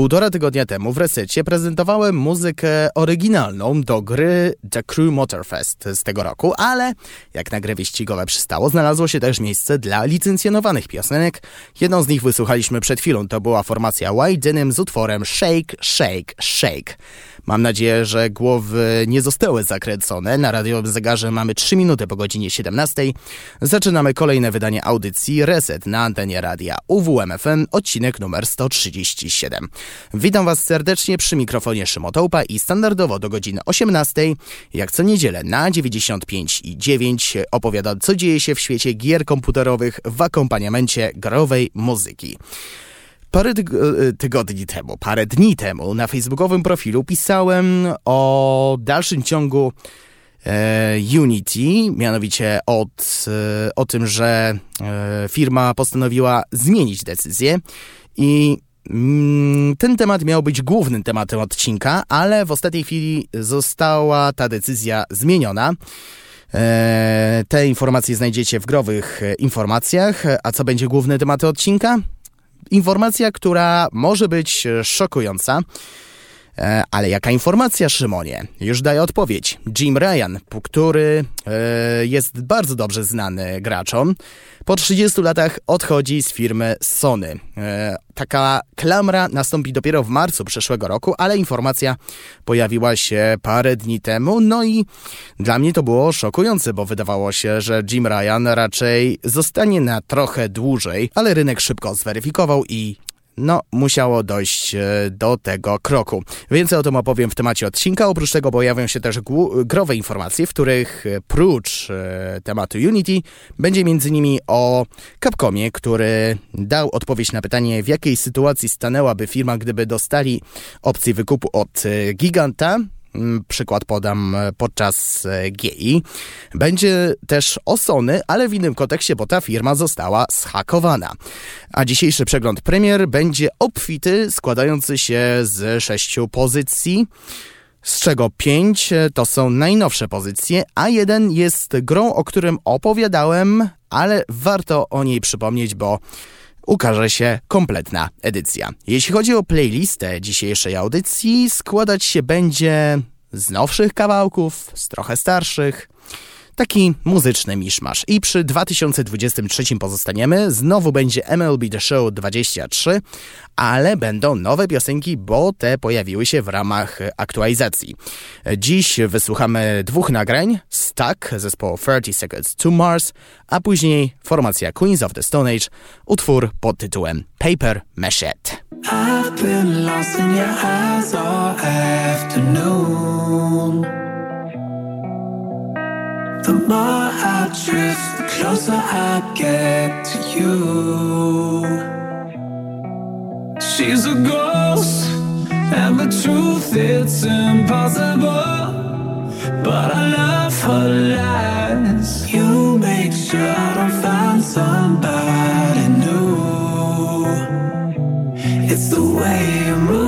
Półtora tygodnia temu w resecie prezentowałem muzykę oryginalną do gry The Crew Motorfest z tego roku, ale jak na gry wyścigowe przystało, znalazło się też miejsce dla licencjonowanych piosenek. Jedną z nich wysłuchaliśmy przed chwilą, to była formacja White Denim z utworem Shake, Shake, Shake. Mam nadzieję, że głowy nie zostały zakręcone. Na radiowym zegarze mamy 3 minuty po godzinie 17. Zaczynamy kolejne wydanie audycji Reset na antenie radia UWMFM, odcinek numer 137. Witam Was serdecznie przy mikrofonie Szymotołpa i standardowo do godziny 18, jak co niedzielę na 95 i 9 opowiadam co dzieje się w świecie gier komputerowych w akompaniamencie growej muzyki. Parę e, tygodni temu, parę dni temu na facebookowym profilu pisałem o dalszym ciągu e, Unity, mianowicie od, e, o tym, że firma postanowiła zmienić decyzję i mm, ten temat miał być głównym tematem odcinka, ale w ostatniej chwili została ta decyzja zmieniona. Te informacje znajdziecie w growych informacjach. A co będzie główny temat odcinka? Informacja, która może być e, szokująca. E, ale jaka informacja, Szymonie? Już daję odpowiedź. Jim Ryan, który e, jest bardzo dobrze znany graczom, po 30 latach odchodzi z firmy Sony. E, taka klamra nastąpi dopiero w marcu przyszłego roku, ale informacja pojawiła się parę dni temu, no i dla mnie to było szokujące, bo wydawało się, że Jim Ryan raczej zostanie na trochę dłużej, ale rynek szybko zweryfikował i no, musiało dojść e, do tego kroku. Więcej o tym opowiem w temacie odcinka. Oprócz tego pojawią się też growe informacje, w których e, prócz e, tematu Unity będzie między innymi o Capcomie, który dał odpowiedź na pytanie, w jakiej sytuacji stanęłaby firma, gdyby dostali opcję wykupu od giganta przykład podam e, podczas e, GI. Będzie też o Sony, ale w innym kontekście, bo ta firma została zhakowana. A dzisiejszy przegląd premier będzie obfity, składający się z sześciu pozycji z czego pięć e, to są najnowsze pozycje, a jeden jest grą, o którym opowiadałem, ale warto o niej przypomnieć, bo ukaże się kompletna edycja. Jeśli chodzi o playlistę dzisiejszej audycji, składać się będzie z nowszych kawałków, z trochę starszych. Taki muzyczny miszmasz. I przy 2023 pozostaniemy. Znowu będzie MLB The Show 23, ale będą nowe piosenki, bo te pojawiły się w ramach aktualizacji. Dziś wysłuchamy dwóch nagrań. Stuck zespołu 30 Seconds to Mars, a później formacja Queens of the Stone Age, utwór pod tytułem Paper Machete. I've been lost in your eyes all afternoon The more I drift, the closer I get to you. She's a ghost, and the truth it's impossible. But I love her lies. You make sure I don't find somebody new. It's the way you move.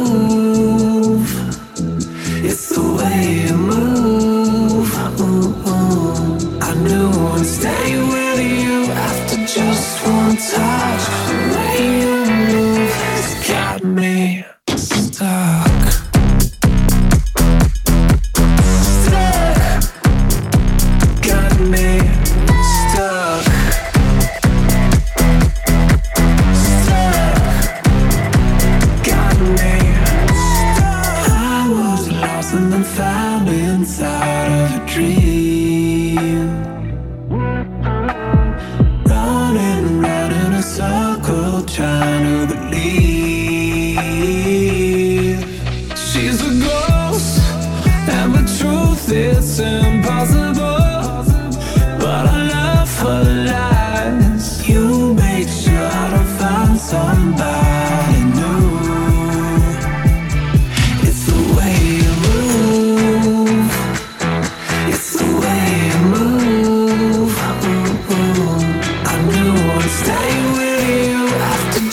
One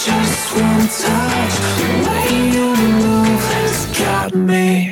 just one touch. The way you move has got me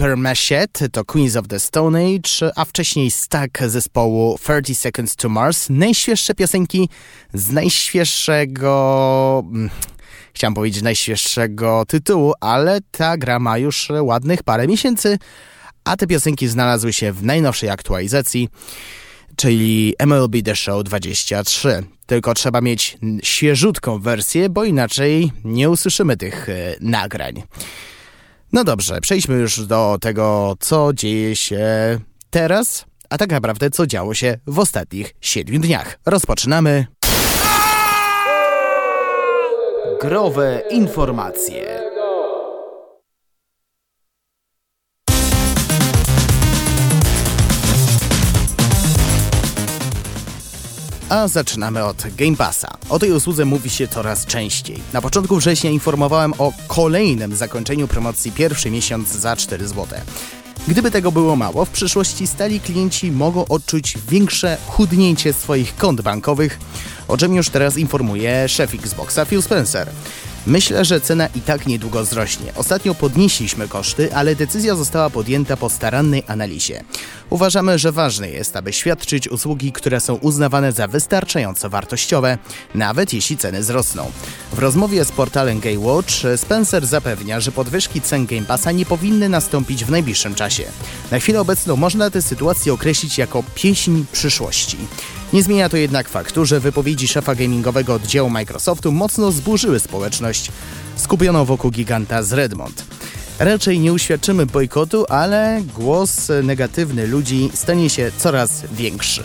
Paper Machete to Queens of the Stone Age, a wcześniej Stack zespołu 30 Seconds to Mars. Najświeższe piosenki z najświeższego... Mm, chciałem powiedzieć najświeższego tytułu, ale ta gra ma już ładnych parę miesięcy, a te piosenki znalazły się w najnowszej aktualizacji, czyli MLB The Show 23. Tylko trzeba mieć świeżutką wersję, bo inaczej nie usłyszymy tych e, nagrań. No dobrze, przejdźmy już do tego, co dzieje się teraz, a tak naprawdę co działo się w ostatnich siedmiu dniach. Rozpoczynamy. Growe informacje. A zaczynamy od Game Passa. O tej usłudze mówi się coraz częściej. Na początku września informowałem o kolejnym zakończeniu promocji pierwszy miesiąc za 4 zł. Gdyby tego było mało, w przyszłości stali klienci mogą odczuć większe chudnięcie swoich kont bankowych, o czym już teraz informuje szef Xboxa Phil Spencer. Myślę, że cena i tak niedługo wzrośnie. Ostatnio podnieśliśmy koszty, ale decyzja została podjęta po starannej analizie. Uważamy, że ważne jest, aby świadczyć usługi, które są uznawane za wystarczająco wartościowe, nawet jeśli ceny wzrosną. W rozmowie z portalem Gaywatch Spencer zapewnia, że podwyżki cen Game Passa nie powinny nastąpić w najbliższym czasie. Na chwilę obecną można tę sytuację określić jako pieśń przyszłości. Nie zmienia to jednak faktu, że wypowiedzi szefa gamingowego oddziału Microsoftu mocno zburzyły społeczność skupioną wokół giganta z Redmond. Raczej nie uświadczymy bojkotu, ale głos negatywny ludzi stanie się coraz większy.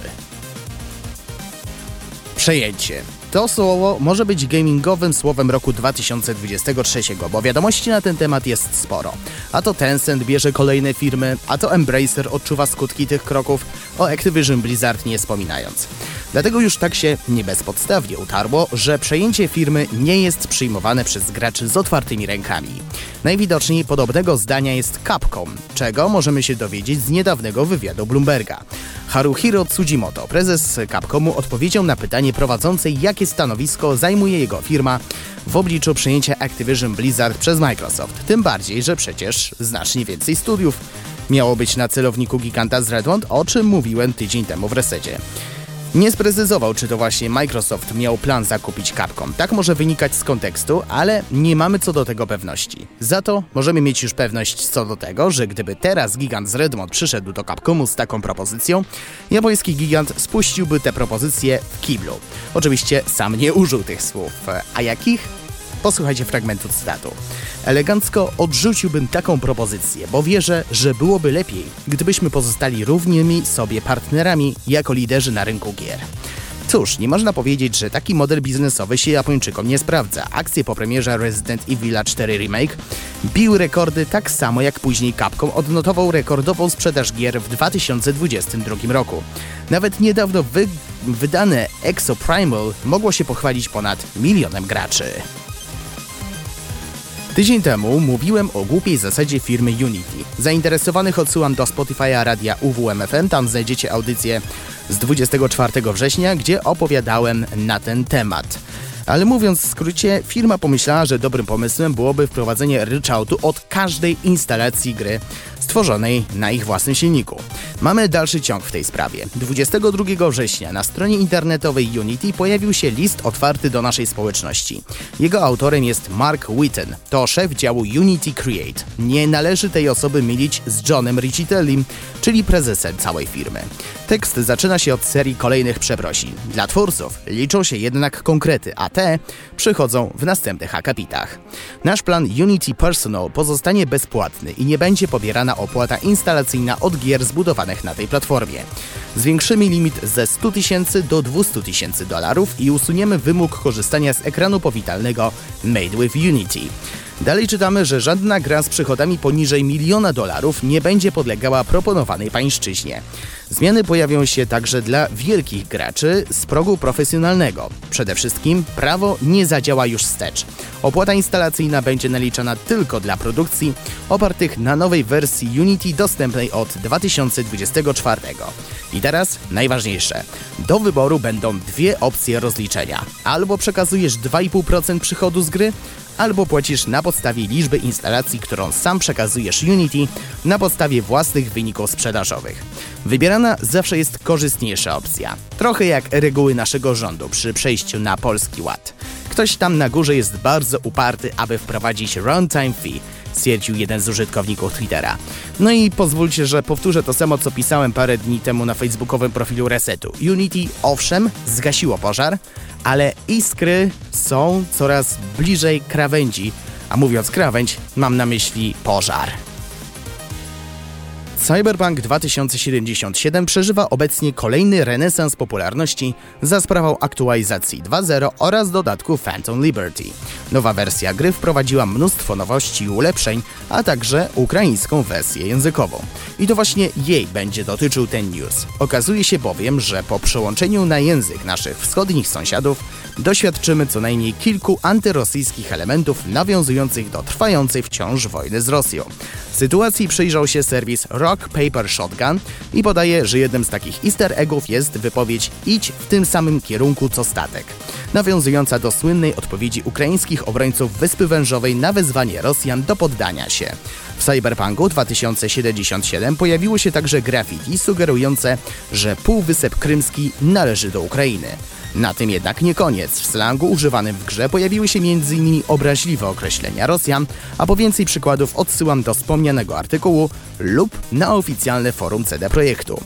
Przejęcie. To słowo może być gamingowym słowem roku 2023, bo wiadomości na ten temat jest sporo. A to Tencent bierze kolejne firmy, a to Embracer odczuwa skutki tych kroków, o Activision Blizzard nie wspominając. Dlatego już tak się nie bezpodstawnie utarło, że przejęcie firmy nie jest przyjmowane przez graczy z otwartymi rękami. Najwidoczniej podobnego zdania jest Capcom, czego możemy się dowiedzieć z niedawnego wywiadu Bloomberga. Haruhiro Tsujimoto, prezes Capcomu, odpowiedział na pytanie prowadzącej, jakie stanowisko zajmuje jego firma w obliczu przejęcia Activision Blizzard przez Microsoft. Tym bardziej, że przecież znacznie więcej studiów miało być na celowniku giganta z Redmond, o czym mówiłem tydzień temu w resecie. Nie sprecyzował, czy to właśnie Microsoft miał plan zakupić Capcom. Tak może wynikać z kontekstu, ale nie mamy co do tego pewności. Za to możemy mieć już pewność co do tego, że gdyby teraz gigant z Redmond przyszedł do Capcomu z taką propozycją, japoński gigant spuściłby tę propozycję w kiblu. Oczywiście sam nie użył tych słów. A jakich? Posłuchajcie fragmentu cytatu. Elegancko odrzuciłbym taką propozycję, bo wierzę, że byłoby lepiej, gdybyśmy pozostali równymi sobie partnerami jako liderzy na rynku gier. Cóż, nie można powiedzieć, że taki model biznesowy się Japończykom nie sprawdza. Akcje po premierze Resident Evil 4 Remake biły rekordy tak samo jak później Capcom odnotował rekordową sprzedaż gier w 2022 roku. Nawet niedawno wy wydane Exo Primal mogło się pochwalić ponad milionem graczy. Tydzień temu mówiłem o głupiej zasadzie firmy Unity. Zainteresowanych odsyłam do Spotify'a radia UWMFM, tam znajdziecie audycję z 24 września, gdzie opowiadałem na ten temat. Ale mówiąc w skrócie, firma pomyślała, że dobrym pomysłem byłoby wprowadzenie ryczałtu od każdej instalacji gry stworzonej na ich własnym silniku. Mamy dalszy ciąg w tej sprawie. 22 września na stronie internetowej Unity pojawił się list otwarty do naszej społeczności. Jego autorem jest Mark Witten, to szef działu Unity Create. Nie należy tej osoby mylić z Johnem Riccitellim, czyli prezesem całej firmy. Tekst zaczyna się od serii kolejnych przeprosin. Dla twórców liczą się jednak konkrety, a te przychodzą w następnych akapitach. Nasz plan Unity Personal pozostanie bezpłatny i nie będzie pobierana opłata instalacyjna od gier zbudowanych na tej platformie. Zwiększymy limit ze 100 tysięcy do 200 tysięcy dolarów i usuniemy wymóg korzystania z ekranu powitalnego Made with Unity. Dalej czytamy, że żadna gra z przychodami poniżej miliona dolarów nie będzie podlegała proponowanej pańszczyźnie. Zmiany pojawią się także dla wielkich graczy z progu profesjonalnego. Przede wszystkim prawo nie zadziała już wstecz. Opłata instalacyjna będzie naliczana tylko dla produkcji opartych na nowej wersji Unity dostępnej od 2024. I teraz najważniejsze. Do wyboru będą dwie opcje rozliczenia. Albo przekazujesz 2,5% przychodu z gry, albo płacisz na podstawie liczby instalacji, którą sam przekazujesz Unity na podstawie własnych wyników sprzedażowych. Wybierana zawsze jest korzystniejsza opcja. Trochę jak reguły naszego rządu przy przejściu na polski ład. Ktoś tam na górze jest bardzo uparty, aby wprowadzić runtime fee, stwierdził jeden z użytkowników Twittera. No i pozwólcie, że powtórzę to samo, co pisałem parę dni temu na facebookowym profilu Resetu. Unity, owszem, zgasiło pożar, ale iskry są coraz bliżej krawędzi, a mówiąc krawędź, mam na myśli pożar. Cyberpunk 2077 przeżywa obecnie kolejny renesans popularności za sprawą aktualizacji 2.0 oraz dodatku Phantom Liberty. Nowa wersja gry wprowadziła mnóstwo nowości i ulepszeń, a także ukraińską wersję językową. I to właśnie jej będzie dotyczył ten news. Okazuje się bowiem, że po przełączeniu na język naszych wschodnich sąsiadów doświadczymy co najmniej kilku antyrosyjskich elementów nawiązujących do trwającej wciąż wojny z Rosją. Sytuacji przyjrzał się serwis Rock Paper Shotgun i podaje, że jednym z takich easter eggów jest wypowiedź idź w tym samym kierunku co statek, nawiązująca do słynnej odpowiedzi ukraińskich obrońców Wyspy Wężowej na wezwanie Rosjan do poddania się. W Cyberpunku 2077 pojawiło się także graffiti sugerujące, że Półwysep Krymski należy do Ukrainy. Na tym jednak nie koniec. W slangu używanym w grze pojawiły się m.in. obraźliwe określenia Rosjan, a po więcej przykładów odsyłam do wspomnianego artykułu lub na oficjalne forum CD Projektu.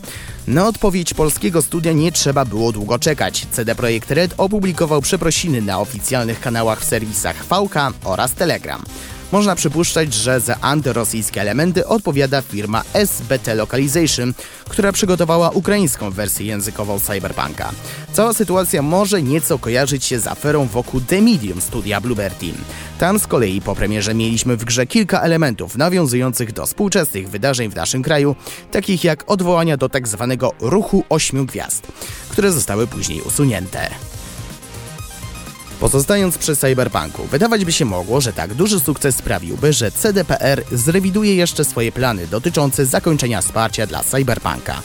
Na odpowiedź polskiego studia nie trzeba było długo czekać. CD Projekt Red opublikował przeprosiny na oficjalnych kanałach w serwisach VK oraz Telegram. Można przypuszczać, że za antyrosyjskie elementy odpowiada firma SBT Localization, która przygotowała ukraińską wersję językową Cyberpunka. Cała sytuacja może nieco kojarzyć się z aferą wokół The Medium studia Bluebird Team. Tam z kolei po premierze mieliśmy w grze kilka elementów nawiązujących do współczesnych wydarzeń w naszym kraju, takich jak odwołania do. Tak ruchu ośmiu gwiazd, które zostały później usunięte. Pozostając przy Cyberpunku, wydawać by się mogło, że tak duży sukces sprawiłby, że CDPR zrewiduje jeszcze swoje plany dotyczące zakończenia wsparcia dla Cyberpunka.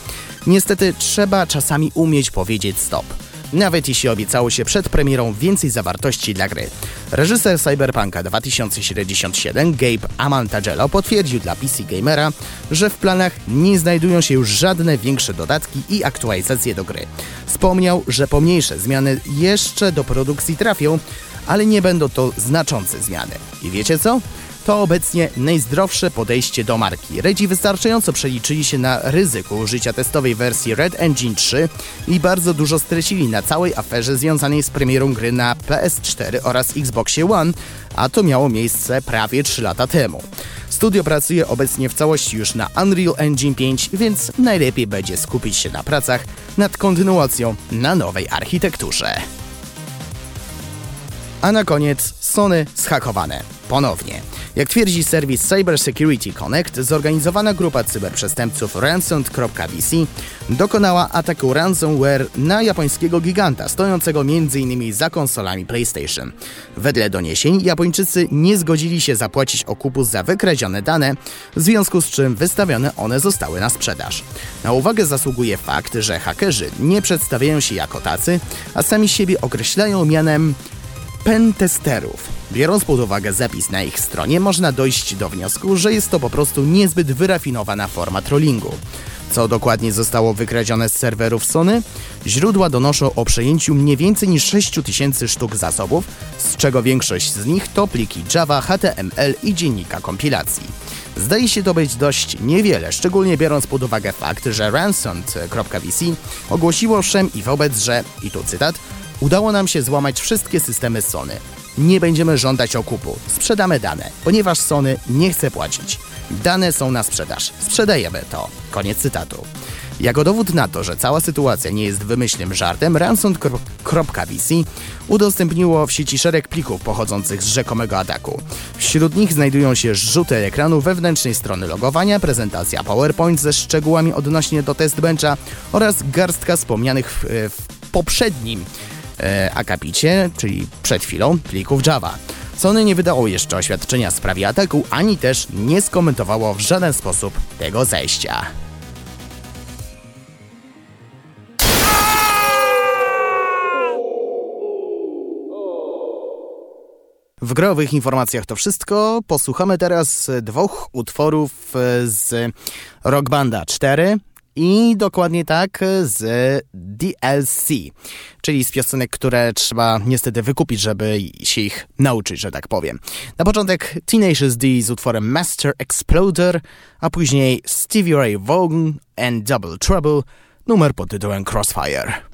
Niestety trzeba czasami umieć powiedzieć stop nawet jeśli obiecało się przed premierą więcej zawartości dla gry. Reżyser Cyberpunka 2077 Gabe Amantagello potwierdził dla PC Gamera, że w planach nie znajdują się już żadne większe dodatki i aktualizacje do gry. Wspomniał, że pomniejsze zmiany jeszcze do produkcji trafią, ale nie będą to znaczące zmiany. I wiecie co? To obecnie najzdrowsze podejście do marki. Redzi wystarczająco przeliczyli się na ryzyku użycia testowej wersji Red Engine 3 i bardzo dużo stracili na całej aferze związanej z premierą gry na PS4 oraz Xboxie One, a to miało miejsce prawie 3 lata temu. Studio pracuje obecnie w całości już na Unreal Engine 5, więc najlepiej będzie skupić się na pracach nad kontynuacją na nowej architekturze. A na koniec Sony zhakowane. Ponownie. Jak twierdzi serwis Cyber Security Connect, zorganizowana grupa cyberprzestępców Ransomed.vc dokonała ataku ransomware na japońskiego giganta, stojącego m.in. za konsolami PlayStation. Wedle doniesień Japończycy nie zgodzili się zapłacić okupu za wykradzione dane, w związku z czym wystawione one zostały na sprzedaż. Na uwagę zasługuje fakt, że hakerzy nie przedstawiają się jako tacy, a sami siebie określają mianem pentesterów. Biorąc pod uwagę zapis na ich stronie, można dojść do wniosku, że jest to po prostu niezbyt wyrafinowana forma trollingu. Co dokładnie zostało wykradzione z serwerów Sony? Źródła donoszą o przejęciu mniej więcej niż 6000 sztuk zasobów, z czego większość z nich to pliki Java, HTML i dziennika kompilacji. Zdaje się to być dość niewiele, szczególnie biorąc pod uwagę fakt, że Ransomed.vc ogłosiło wszem i wobec, że, i tu cytat, Udało nam się złamać wszystkie systemy Sony. Nie będziemy żądać okupu. Sprzedamy dane, ponieważ Sony nie chce płacić. Dane są na sprzedaż. Sprzedajemy to. Koniec cytatu. Jako dowód na to, że cała sytuacja nie jest wymyślnym żartem, ransom.vc udostępniło w sieci szereg plików pochodzących z rzekomego ataku. Wśród nich znajdują się rzuty ekranu wewnętrznej strony logowania, prezentacja PowerPoint ze szczegółami odnośnie do testbencha oraz garstka wspomnianych w, w poprzednim e, akapicie, czyli przed chwilą, plików Java. Sony nie wydało jeszcze oświadczenia w sprawie ataku, ani też nie skomentowało w żaden sposób tego zejścia. W growych informacjach to wszystko. Posłuchamy teraz dwóch utworów z Rock Banda 4 i dokładnie tak z DLC, czyli z piosenek, które trzeba niestety wykupić, żeby się ich nauczyć, że tak powiem. Na początek Teenage D z utworem Master Exploder, a później Stevie Ray Vaughan and Double Trouble, numer pod tytułem Crossfire.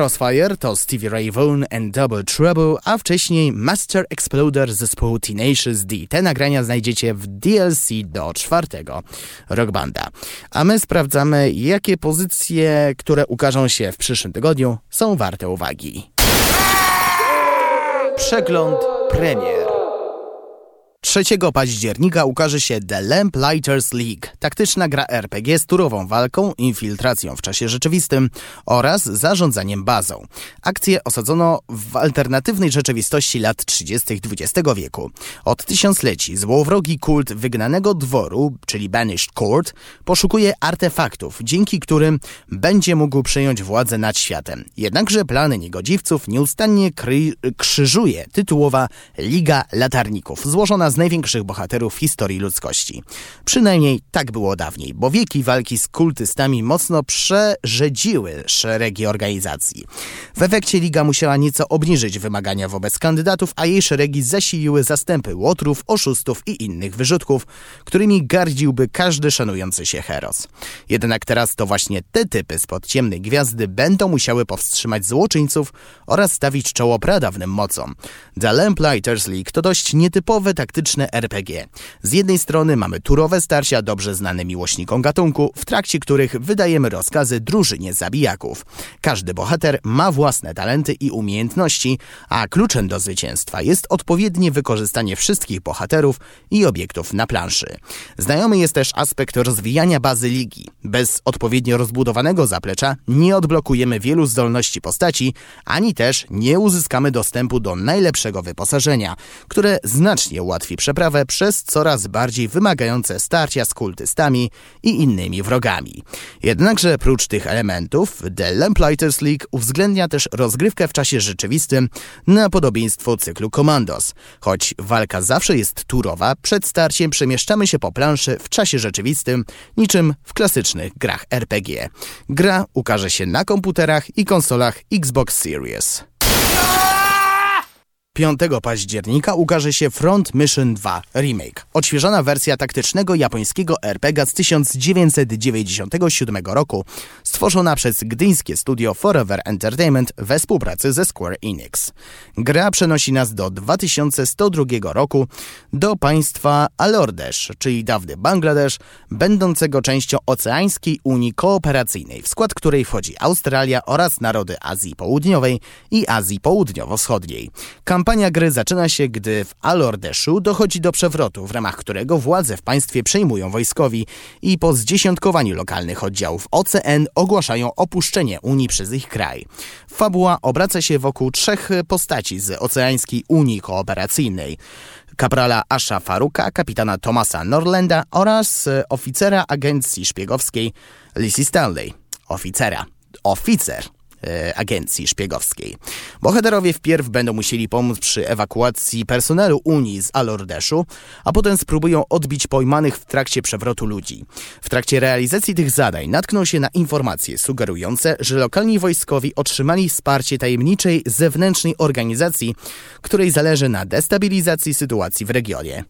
Crossfire to Stevie Ray Vaughan and Double Trouble, a wcześniej Master Exploder zespołu Tenacious D. Te nagrania znajdziecie w DLC do czwartego rockbanda. A my sprawdzamy, jakie pozycje, które ukażą się w przyszłym tygodniu, są warte uwagi. Przegląd premier. 3 października ukaże się The Lamplighters League, taktyczna gra RPG z turową walką, infiltracją w czasie rzeczywistym oraz zarządzaniem bazą. Akcję osadzono w alternatywnej rzeczywistości lat 30. XX wieku. Od tysiącleci złowrogi kult wygnanego dworu, czyli Banished Court, poszukuje artefaktów, dzięki którym będzie mógł przejąć władzę nad światem. Jednakże plany niegodziwców nieustannie krzyżuje tytułowa Liga Latarników, złożona z największych bohaterów historii ludzkości. Przynajmniej tak było dawniej, bo wieki walki z kultystami mocno przerzedziły szeregi organizacji. W efekcie liga musiała nieco obniżyć wymagania wobec kandydatów, a jej szeregi zasiliły zastępy łotrów, oszustów i innych wyrzutków, którymi gardziłby każdy szanujący się heros. Jednak teraz to właśnie te typy spod ciemnej gwiazdy będą musiały powstrzymać złoczyńców oraz stawić czoło pradawnym mocom. The Lamplighters League to dość nietypowe taktyczne RPG. Z jednej strony mamy turowe starcia dobrze znane miłośnikom gatunku, w trakcie których wydajemy rozkazy drużynie zabijaków. Każdy bohater ma własne talenty i umiejętności, a kluczem do zwycięstwa jest odpowiednie wykorzystanie wszystkich bohaterów i obiektów na planszy. Znajomy jest też aspekt rozwijania bazy ligi. Bez odpowiednio rozbudowanego zaplecza nie odblokujemy wielu zdolności postaci, ani też nie uzyskamy dostępu do najlepszego wyposażenia, które znacznie ułatwi ułatwi przeprawę przez coraz bardziej wymagające starcia z kultystami i innymi wrogami. Jednakże prócz tych elementów, The Lamplighters League uwzględnia też rozgrywkę w czasie rzeczywistym na podobieństwo cyklu Commandos. Choć walka zawsze jest turowa, przed starciem przemieszczamy się po planszy w czasie rzeczywistym, niczym w klasycznych grach RPG. Gra ukaże się na komputerach i konsolach Xbox Series. 5 października ukaże się Front Mission 2 Remake, odświeżona wersja taktycznego japońskiego RPG z 1997 roku, stworzona przez gdyńskie studio Forever Entertainment we współpracy ze Square Enix. Gra przenosi nas do 2102 roku, do państwa Alordesz, czyli dawny Bangladesz, będącego częścią Oceańskiej Unii Kooperacyjnej, w skład której wchodzi Australia oraz narody Azji Południowej i Azji Południowo-Wschodniej. Kampania gry zaczyna się, gdy w Alordeszu dochodzi do przewrotu, w ramach którego władze w państwie przejmują wojskowi i po zdziesiątkowaniu lokalnych oddziałów OCN ogłaszają opuszczenie Unii przez ich kraj. Fabuła obraca się wokół trzech postaci z Oceańskiej Unii Kooperacyjnej kaprala Asha Faruka, kapitana Thomasa Norlanda oraz oficera agencji szpiegowskiej Lizzie Stanley. Oficera. Oficer E, agencji szpiegowskiej. Bohaterowie wpierw będą musieli pomóc przy ewakuacji personelu Unii z Alordeszu, a potem spróbują odbić pojmanych w trakcie przewrotu ludzi. W trakcie realizacji tych zadań natkną się na informacje sugerujące, że lokalni wojskowi otrzymali wsparcie tajemniczej zewnętrznej organizacji, której zależy na destabilizacji sytuacji w regionie.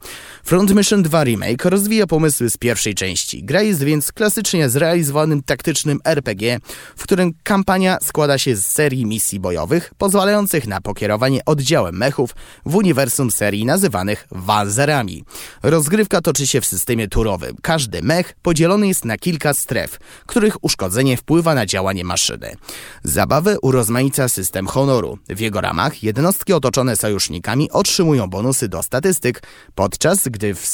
Front Mission 2 Remake rozwija pomysły z pierwszej części. Gra jest więc klasycznie zrealizowanym taktycznym RPG, w którym kampania składa składa się z serii misji bojowych, pozwalających na pokierowanie oddziałem mechów w uniwersum serii nazywanych Wanzerami. Rozgrywka toczy się w systemie turowym. Każdy mech podzielony jest na kilka stref, których uszkodzenie wpływa na działanie maszyny. Zabawę urozmaica system honoru. W jego ramach jednostki otoczone sojusznikami otrzymują bonusy do statystyk, podczas gdy w,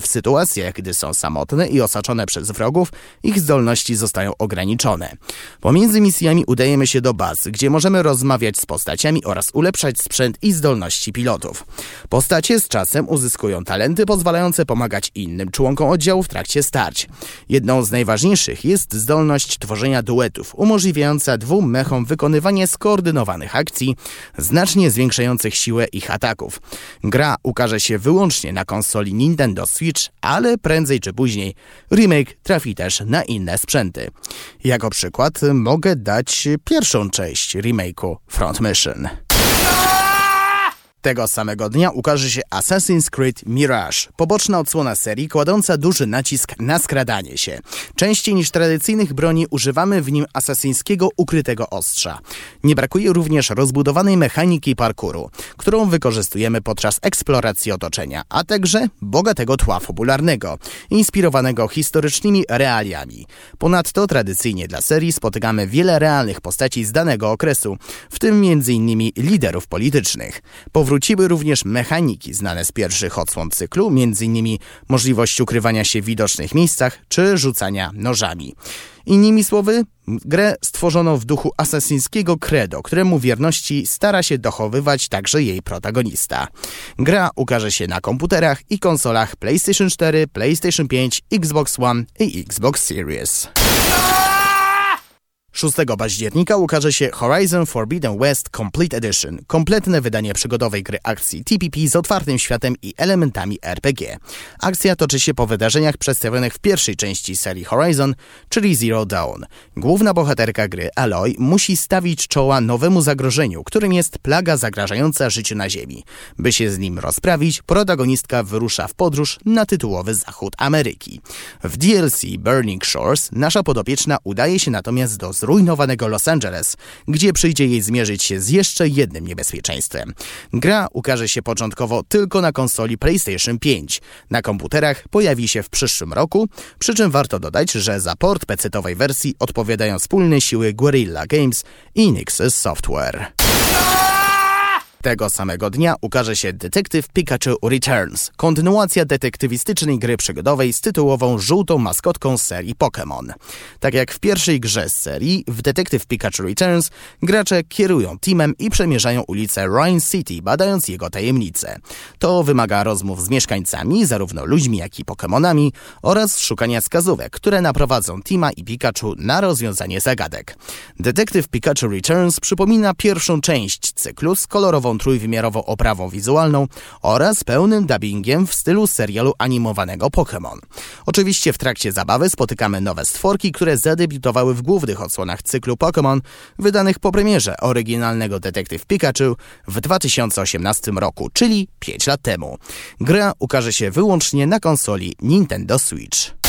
w sytuacjach, gdy są samotne i osaczone przez wrogów, ich zdolności zostają ograniczone. Pomiędzy misjami się do baz, gdzie możemy rozmawiać z postaciami oraz ulepszać sprzęt i zdolności pilotów. Postacie z czasem uzyskują talenty pozwalające pomagać innym członkom oddziału w trakcie starć. Jedną z najważniejszych jest zdolność tworzenia duetów, umożliwiająca dwóm mechom wykonywanie skoordynowanych akcji, znacznie zwiększających siłę ich ataków. Gra ukaże się wyłącznie na konsoli Nintendo Switch, ale prędzej czy później remake trafi też na inne sprzęty. Jako przykład mogę dać pierwszą część remake'u Front Mission. Tego samego dnia ukaże się Assassin's Creed Mirage, poboczna odsłona serii kładąca duży nacisk na skradanie się. Częściej niż tradycyjnych broni używamy w nim asasyńskiego ukrytego ostrza. Nie brakuje również rozbudowanej mechaniki parkouru, którą wykorzystujemy podczas eksploracji otoczenia, a także bogatego tła fabularnego, inspirowanego historycznymi realiami. Ponadto tradycyjnie dla serii spotykamy wiele realnych postaci z danego okresu, w tym m.in. liderów politycznych. Powróciły również mechaniki znane z pierwszych odsłon cyklu, m.in. możliwość ukrywania się w widocznych miejscach czy rzucania nożami. Innymi słowy, grę stworzono w duchu asasyńskiego credo, któremu wierności stara się dochowywać także jej protagonista. Gra ukaże się na komputerach i konsolach PlayStation 4, PlayStation 5, Xbox One i Xbox Series. 6 października ukaże się Horizon Forbidden West Complete Edition, kompletne wydanie przygodowej gry akcji TPP z otwartym światem i elementami RPG. Akcja toczy się po wydarzeniach przedstawionych w pierwszej części serii Horizon, czyli Zero Dawn. Główna bohaterka gry, Aloy, musi stawić czoła nowemu zagrożeniu, którym jest plaga zagrażająca życiu na Ziemi. By się z nim rozprawić, protagonistka wyrusza w podróż na tytułowy zachód Ameryki. W DLC Burning Shores nasza podopieczna udaje się natomiast do zrujnowanego Los Angeles, gdzie przyjdzie jej zmierzyć się z jeszcze jednym niebezpieczeństwem. Gra ukaże się początkowo tylko na konsoli PlayStation 5. Na komputerach pojawi się w przyszłym roku, przy czym warto dodać, że za port PC-owej wersji odpowiadają wspólne siły Guerrilla Games i Nixes Software. Tego samego dnia ukaże się Detective Pikachu Returns, kontynuacja detektywistycznej gry przygodowej z tytułową żółtą maskotką serii Pokémon. Tak jak w pierwszej grze z serii, w Detective Pikachu Returns gracze kierują teamem i przemierzają ulicę Rhine City, badając jego tajemnice. To wymaga rozmów z mieszkańcami, zarówno ludźmi, jak i Pokémonami, oraz szukania wskazówek, które naprowadzą Tima i Pikachu na rozwiązanie zagadek. Detective Pikachu Returns przypomina pierwszą część cyklu z kolorową trójwymiarową oprawą wizualną oraz pełnym dubbingiem w stylu serialu animowanego Pokémon. Oczywiście w trakcie zabawy spotykamy nowe stworki, które zadebiutowały w głównych odsłonach cyklu Pokémon wydanych po premierze oryginalnego Detective Pikachu w 2018 roku, czyli 5 lat temu. Gra ukaże się wyłącznie na konsoli Nintendo Switch.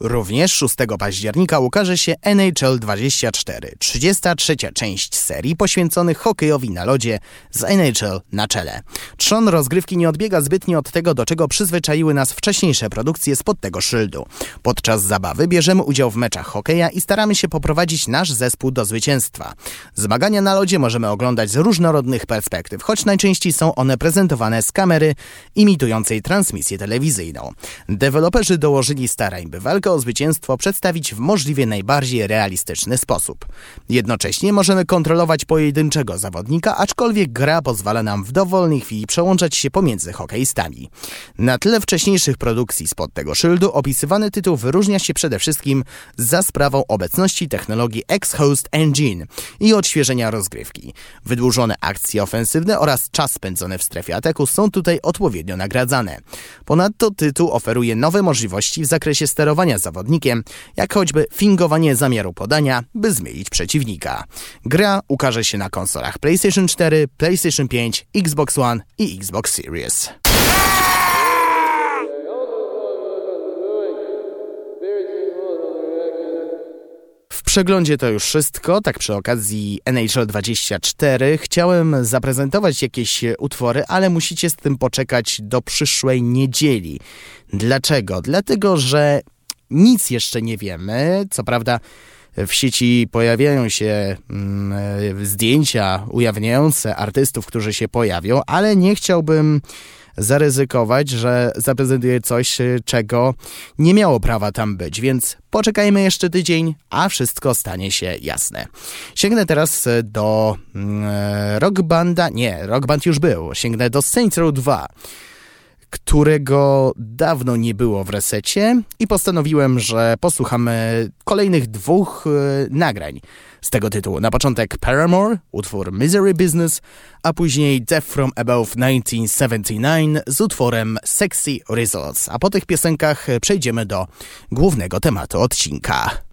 Również 6 października ukaże się NHL 24, 33. część serii poświęconych hokejowi na lodzie z NHL na czele. Trzon rozgrywki nie odbiega zbytnio od tego, do czego przyzwyczaiły nas wcześniejsze produkcje spod tego szyldu. Podczas zabawy bierzemy udział w meczach hokeja i staramy się poprowadzić nasz zespół do zwycięstwa. Zmagania na lodzie możemy oglądać z różnorodnych perspektyw, choć najczęściej są one prezentowane z kamery imitującej transmisję telewizyjną. Deweloperzy dołożyli starań, by walkę o zwycięstwo przedstawić w możliwie najbardziej realistyczny sposób. Jednocześnie możemy kontrolować pojedynczego zawodnika, aczkolwiek gra pozwala nam w dowolnej chwili przełączać się pomiędzy hokeistami. Na tle wcześniejszych produkcji spod tego szyldu opisywany tytuł wyróżnia się przede wszystkim za sprawą obecności technologii X-Host Engine i odświeżenia rozgrywki. Wydłużone akcje ofensywne oraz czas spędzony w strefie ataku są tutaj odpowiednio nagradzane. Ponadto tytuł oferuje nowe możliwości w zakresie sterowania zawodnikiem, jak choćby fingowanie zamiaru podania, by zmienić przeciwnika. Gra ukaże się na konsolach PlayStation 4, PlayStation 5, Xbox One i Xbox Series. W przeglądzie to już wszystko. Tak przy okazji NHL 24 chciałem zaprezentować jakieś utwory, ale musicie z tym poczekać do przyszłej niedzieli. Dlaczego? Dlatego, że nic jeszcze nie wiemy. Co prawda w sieci pojawiają się mm, zdjęcia ujawniające artystów, którzy się pojawią, ale nie chciałbym zaryzykować, że zaprezentuję coś, czego nie miało prawa tam być, więc poczekajmy jeszcze tydzień, a wszystko stanie się jasne. Sięgnę teraz do mm, Rock Banda, nie, Rock Band już był, sięgnę do Saints Row 2 którego dawno nie było w resecie i postanowiłem, że posłuchamy kolejnych dwóch e, nagrań z tego tytułu. Na początek Paramore, utwór Misery Business, a później Death From Above 1979 z utworem Sexy Results. A po tych piosenkach przejdziemy do głównego tematu odcinka.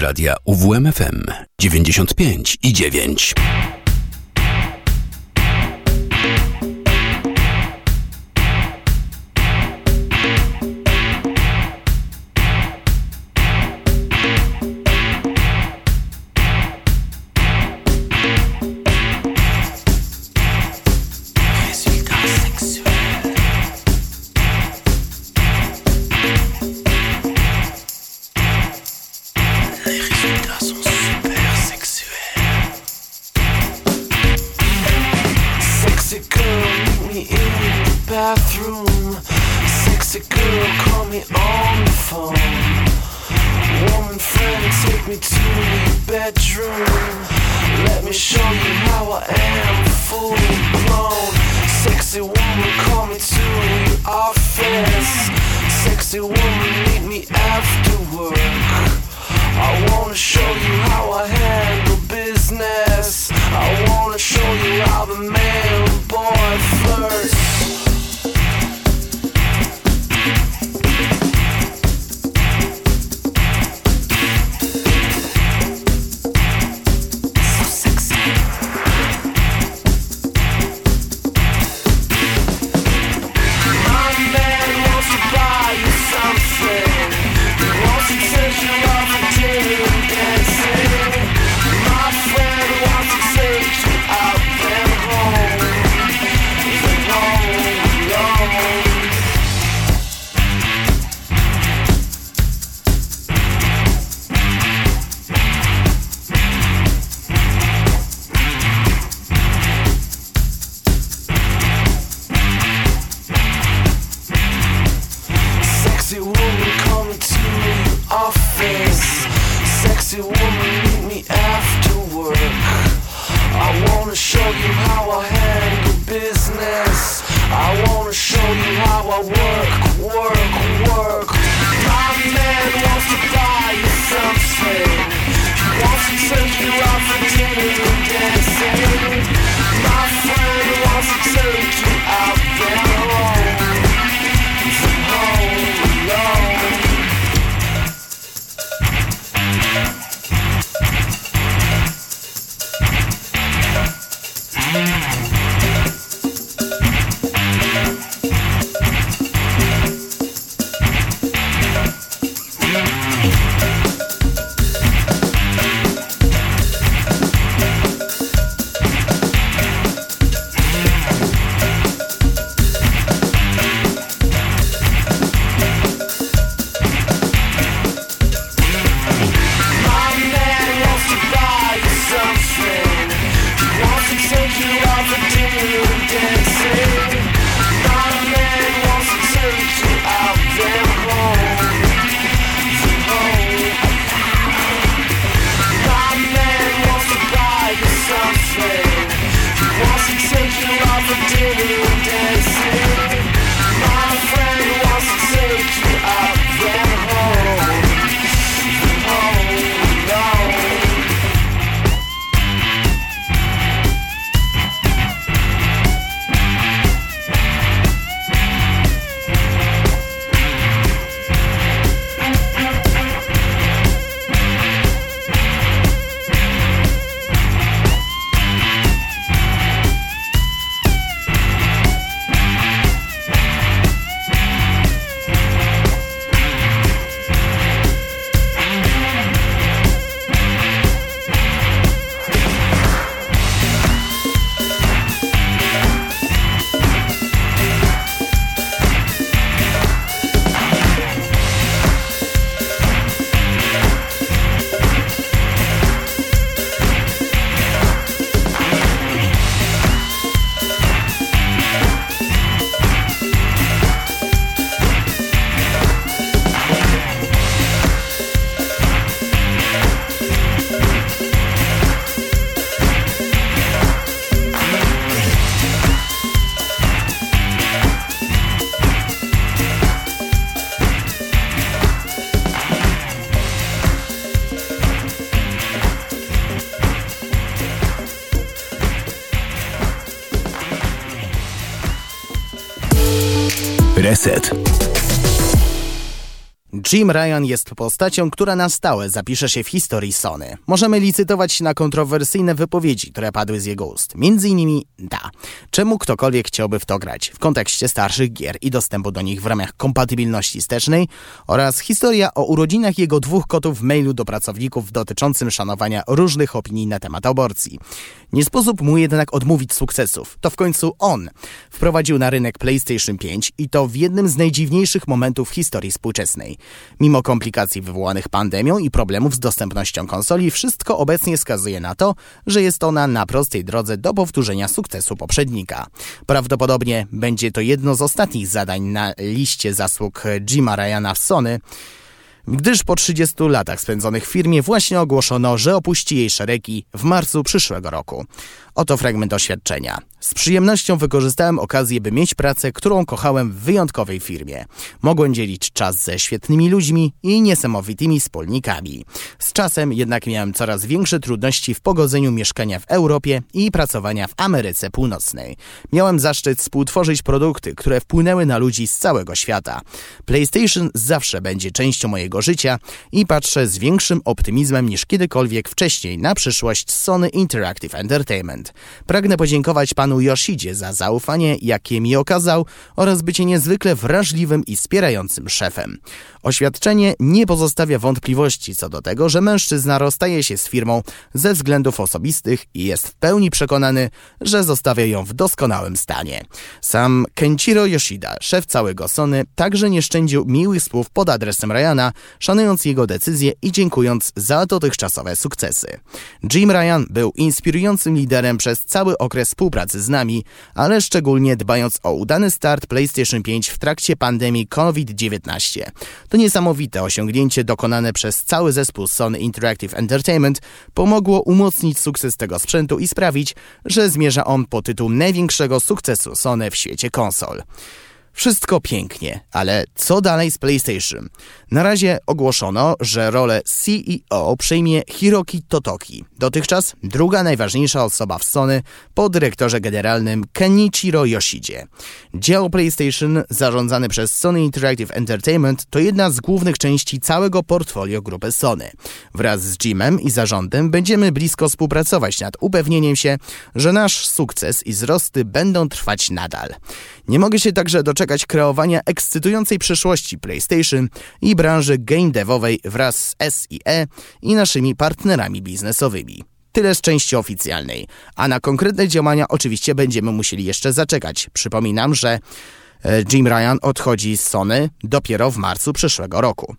Radia UWMFM 95 i 9. Reset. Jim Ryan jest postacią, która na stałe zapisze się w historii Sony. Możemy licytować na kontrowersyjne wypowiedzi, które padły z jego ust. Między innymi da. Czemu ktokolwiek chciałby w to grać w kontekście starszych gier i dostępu do nich w ramach kompatybilności wstecznej oraz historia o urodzinach jego dwóch kotów w mailu do pracowników dotyczącym szanowania różnych opinii na temat aborcji. Nie sposób mu jednak odmówić sukcesów. To w końcu on wprowadził na rynek PlayStation 5 i to w jednym z najdziwniejszych momentów historii współczesnej. Mimo komplikacji wywołanych pandemią i problemów z dostępnością konsoli, wszystko obecnie wskazuje na to, że jest ona na prostej drodze do powtórzenia sukcesu poprzednika. Prawdopodobnie będzie to jedno z ostatnich zadań na liście zasług Jima Ryana w Sony, gdyż po 30 latach spędzonych w firmie właśnie ogłoszono, że opuści jej szeregi w marcu przyszłego roku. Oto fragment oświadczenia. Z przyjemnością wykorzystałem okazję, by mieć pracę, którą kochałem w wyjątkowej firmie. Mogłem dzielić czas ze świetnymi ludźmi i niesamowitymi wspólnikami. Z czasem jednak miałem coraz większe trudności w pogodzeniu mieszkania w Europie i pracowania w Ameryce Północnej. Miałem zaszczyt współtworzyć produkty, które wpłynęły na ludzi z całego świata. PlayStation zawsze będzie częścią mojego życia i patrzę z większym optymizmem niż kiedykolwiek wcześniej na przyszłość Sony Interactive Entertainment. Pragnę podziękować panu Yoshidzie za zaufanie, jakie mi okazał oraz bycie niezwykle wrażliwym i wspierającym szefem. Oświadczenie nie pozostawia wątpliwości co do tego, że mężczyzna rozstaje się z firmą ze względów osobistych i jest w pełni przekonany, że zostawia ją w doskonałym stanie. Sam Kenchiro Yoshida, szef całego Sony, także nie szczędził miłych słów pod adresem Ryana, szanując jego decyzję i dziękując za dotychczasowe sukcesy. Jim Ryan był inspirującym liderem przez cały okres współpracy z nami, ale szczególnie dbając o udany start PlayStation 5 w trakcie pandemii COVID-19. To niesamowite osiągnięcie dokonane przez cały zespół Sony Interactive Entertainment pomogło umocnić sukces tego sprzętu i sprawić, że zmierza on po tytuł największego sukcesu Sony w świecie konsol. Wszystko pięknie, ale co dalej z PlayStation? Na razie ogłoszono, że rolę CEO przejmie Hiroki Totoki, dotychczas druga najważniejsza osoba w Sony po dyrektorze generalnym Kenichiro Yoshidzie. Dział PlayStation zarządzany przez Sony Interactive Entertainment to jedna z głównych części całego portfolio grupy Sony. Wraz z Jimem i zarządem będziemy blisko współpracować nad upewnieniem się, że nasz sukces i wzrosty będą trwać nadal. Nie mogę się także doczekać kreowania ekscytującej przyszłości PlayStation i branży game devowej wraz z SIE i naszymi partnerami biznesowymi. Tyle z części oficjalnej, a na konkretne działania oczywiście będziemy musieli jeszcze zaczekać. Przypominam, że e, Jim Ryan odchodzi z Sony dopiero w marcu przyszłego roku.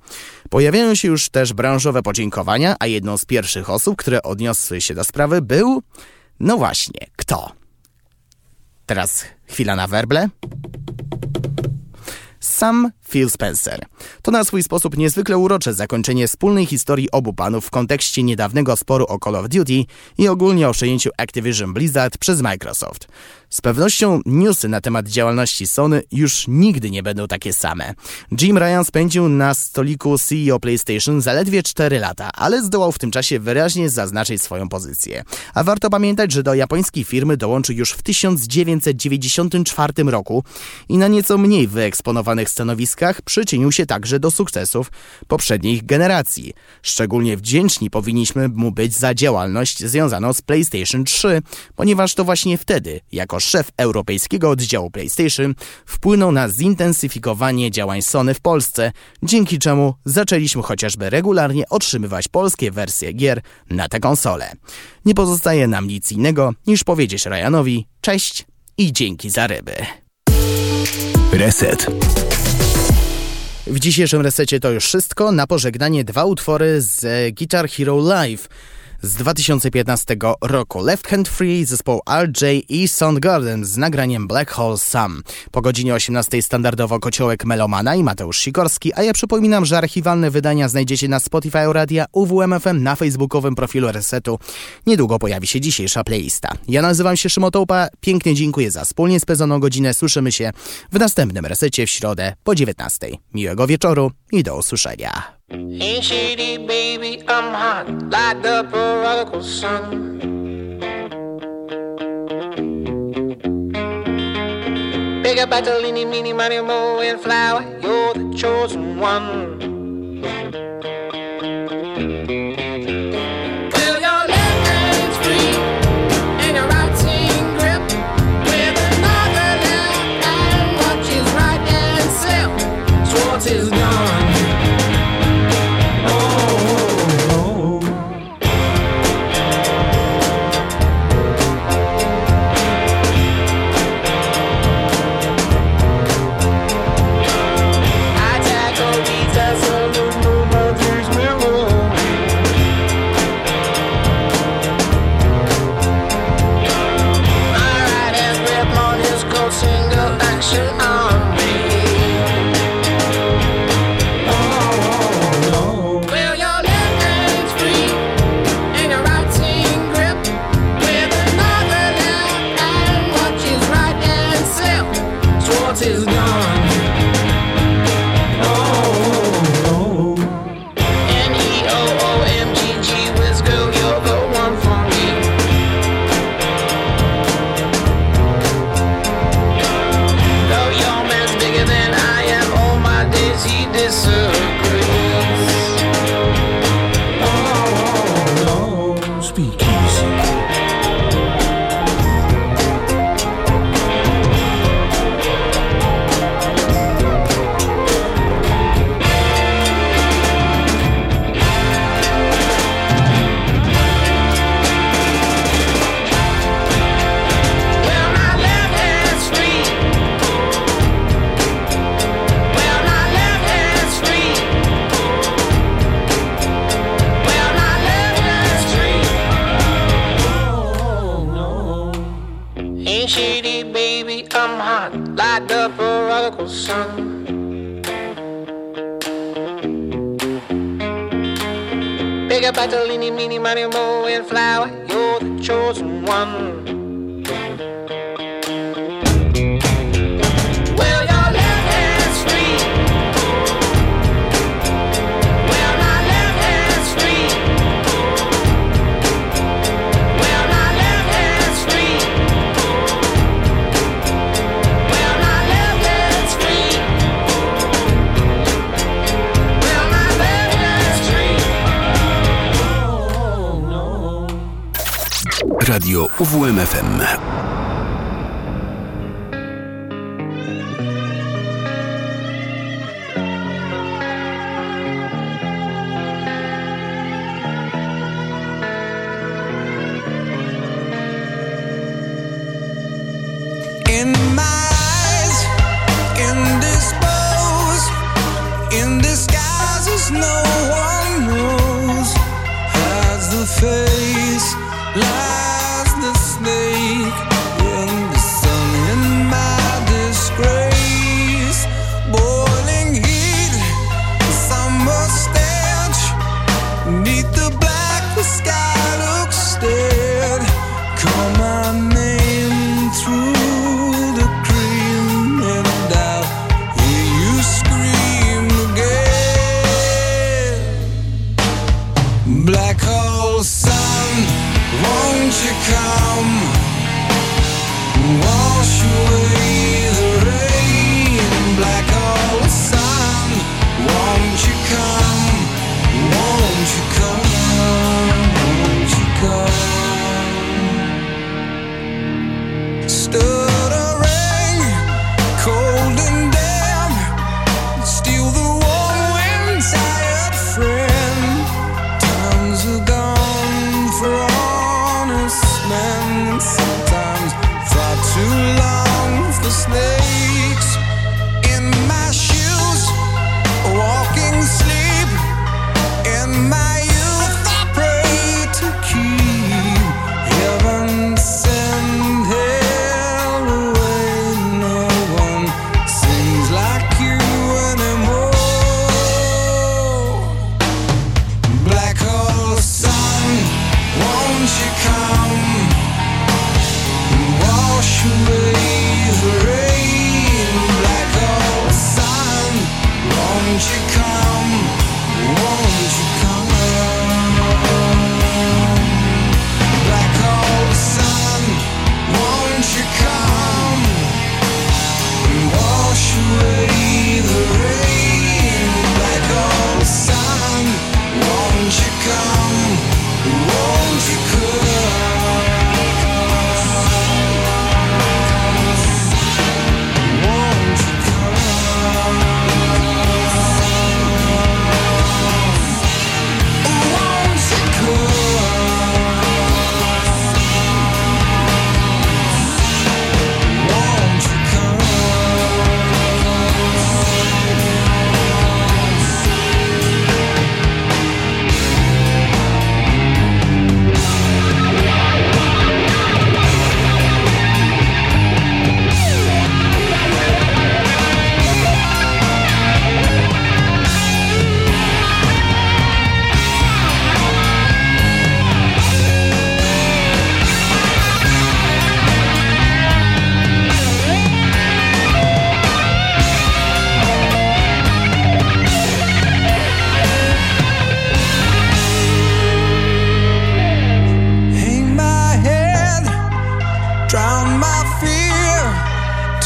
Pojawiają się już też branżowe podziękowania, a jedną z pierwszych osób, które odniosły się do sprawy był... No właśnie, kto? Teraz chwila na werble. Sam Phil Spencer. To na swój sposób niezwykle urocze zakończenie wspólnej historii obu panów w kontekście niedawnego sporu o Call of Duty i ogólnie o przejęciu Activision Blizzard przez Microsoft. Z pewnością newsy na temat działalności Sony już nigdy nie będą takie same. Jim Ryan spędził na stoliku CEO PlayStation zaledwie 4 lata, ale zdołał w tym czasie wyraźnie zaznaczyć swoją pozycję. A warto pamiętać, że do japońskiej firmy dołączył już w 1994 roku i na nieco mniej wyeksponowanych stanowiskach przyczynił się także do sukcesów poprzednich generacji. Szczególnie wdzięczni powinniśmy mu być za działalność związaną z PlayStation 3, ponieważ to właśnie wtedy, jako szef europejskiego oddziału PlayStation, wpłynął na zintensyfikowanie działań Sony w Polsce, dzięki czemu zaczęliśmy chociażby regularnie otrzymywać polskie wersje gier na te konsole. Nie pozostaje nam nic innego niż powiedzieć Ryanowi cześć i dzięki za ryby. Reset. W dzisiejszym resecie to już wszystko. Na pożegnanie dwa utwory z Guitar Hero Live z 2015 roku. Left Hand Free, zespoł RJ i Soundgarden z nagraniem Black Hole Sam. Po godzinie 18 standardowo kociołek Melomana i Mateusz Sikorski, a ja przypominam, że archiwalne wydania znajdziecie na Spotify Radia UWMFM na facebookowym profilu Resetu. Niedługo pojawi się dzisiejsza playlista. Ja nazywam się Szymotołpa, pięknie dziękuję za wspólnie spędzoną godzinę. Słyszymy się w następnym resecie w środę po 19. Miłego wieczoru i do usłyszenia. Ain't shady, baby, I'm hot like the prodigal son. Big up Bartolini, meeny, money, mo, and flower, you're the chosen one. Radio UWMFM.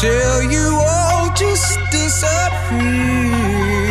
Till you all just disappear.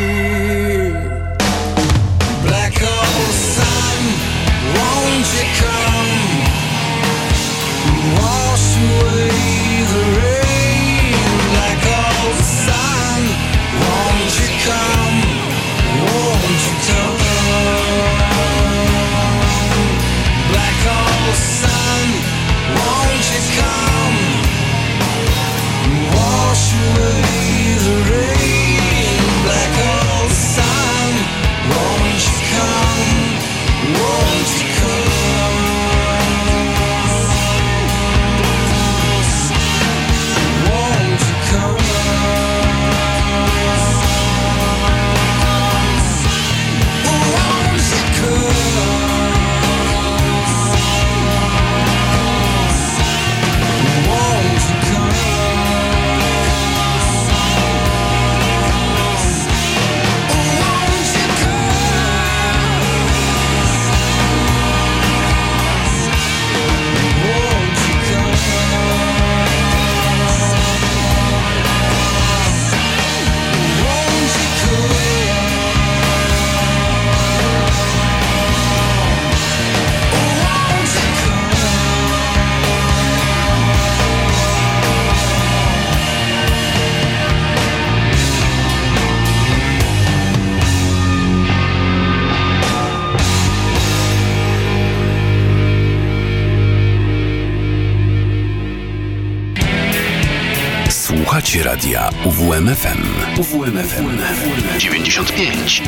itch.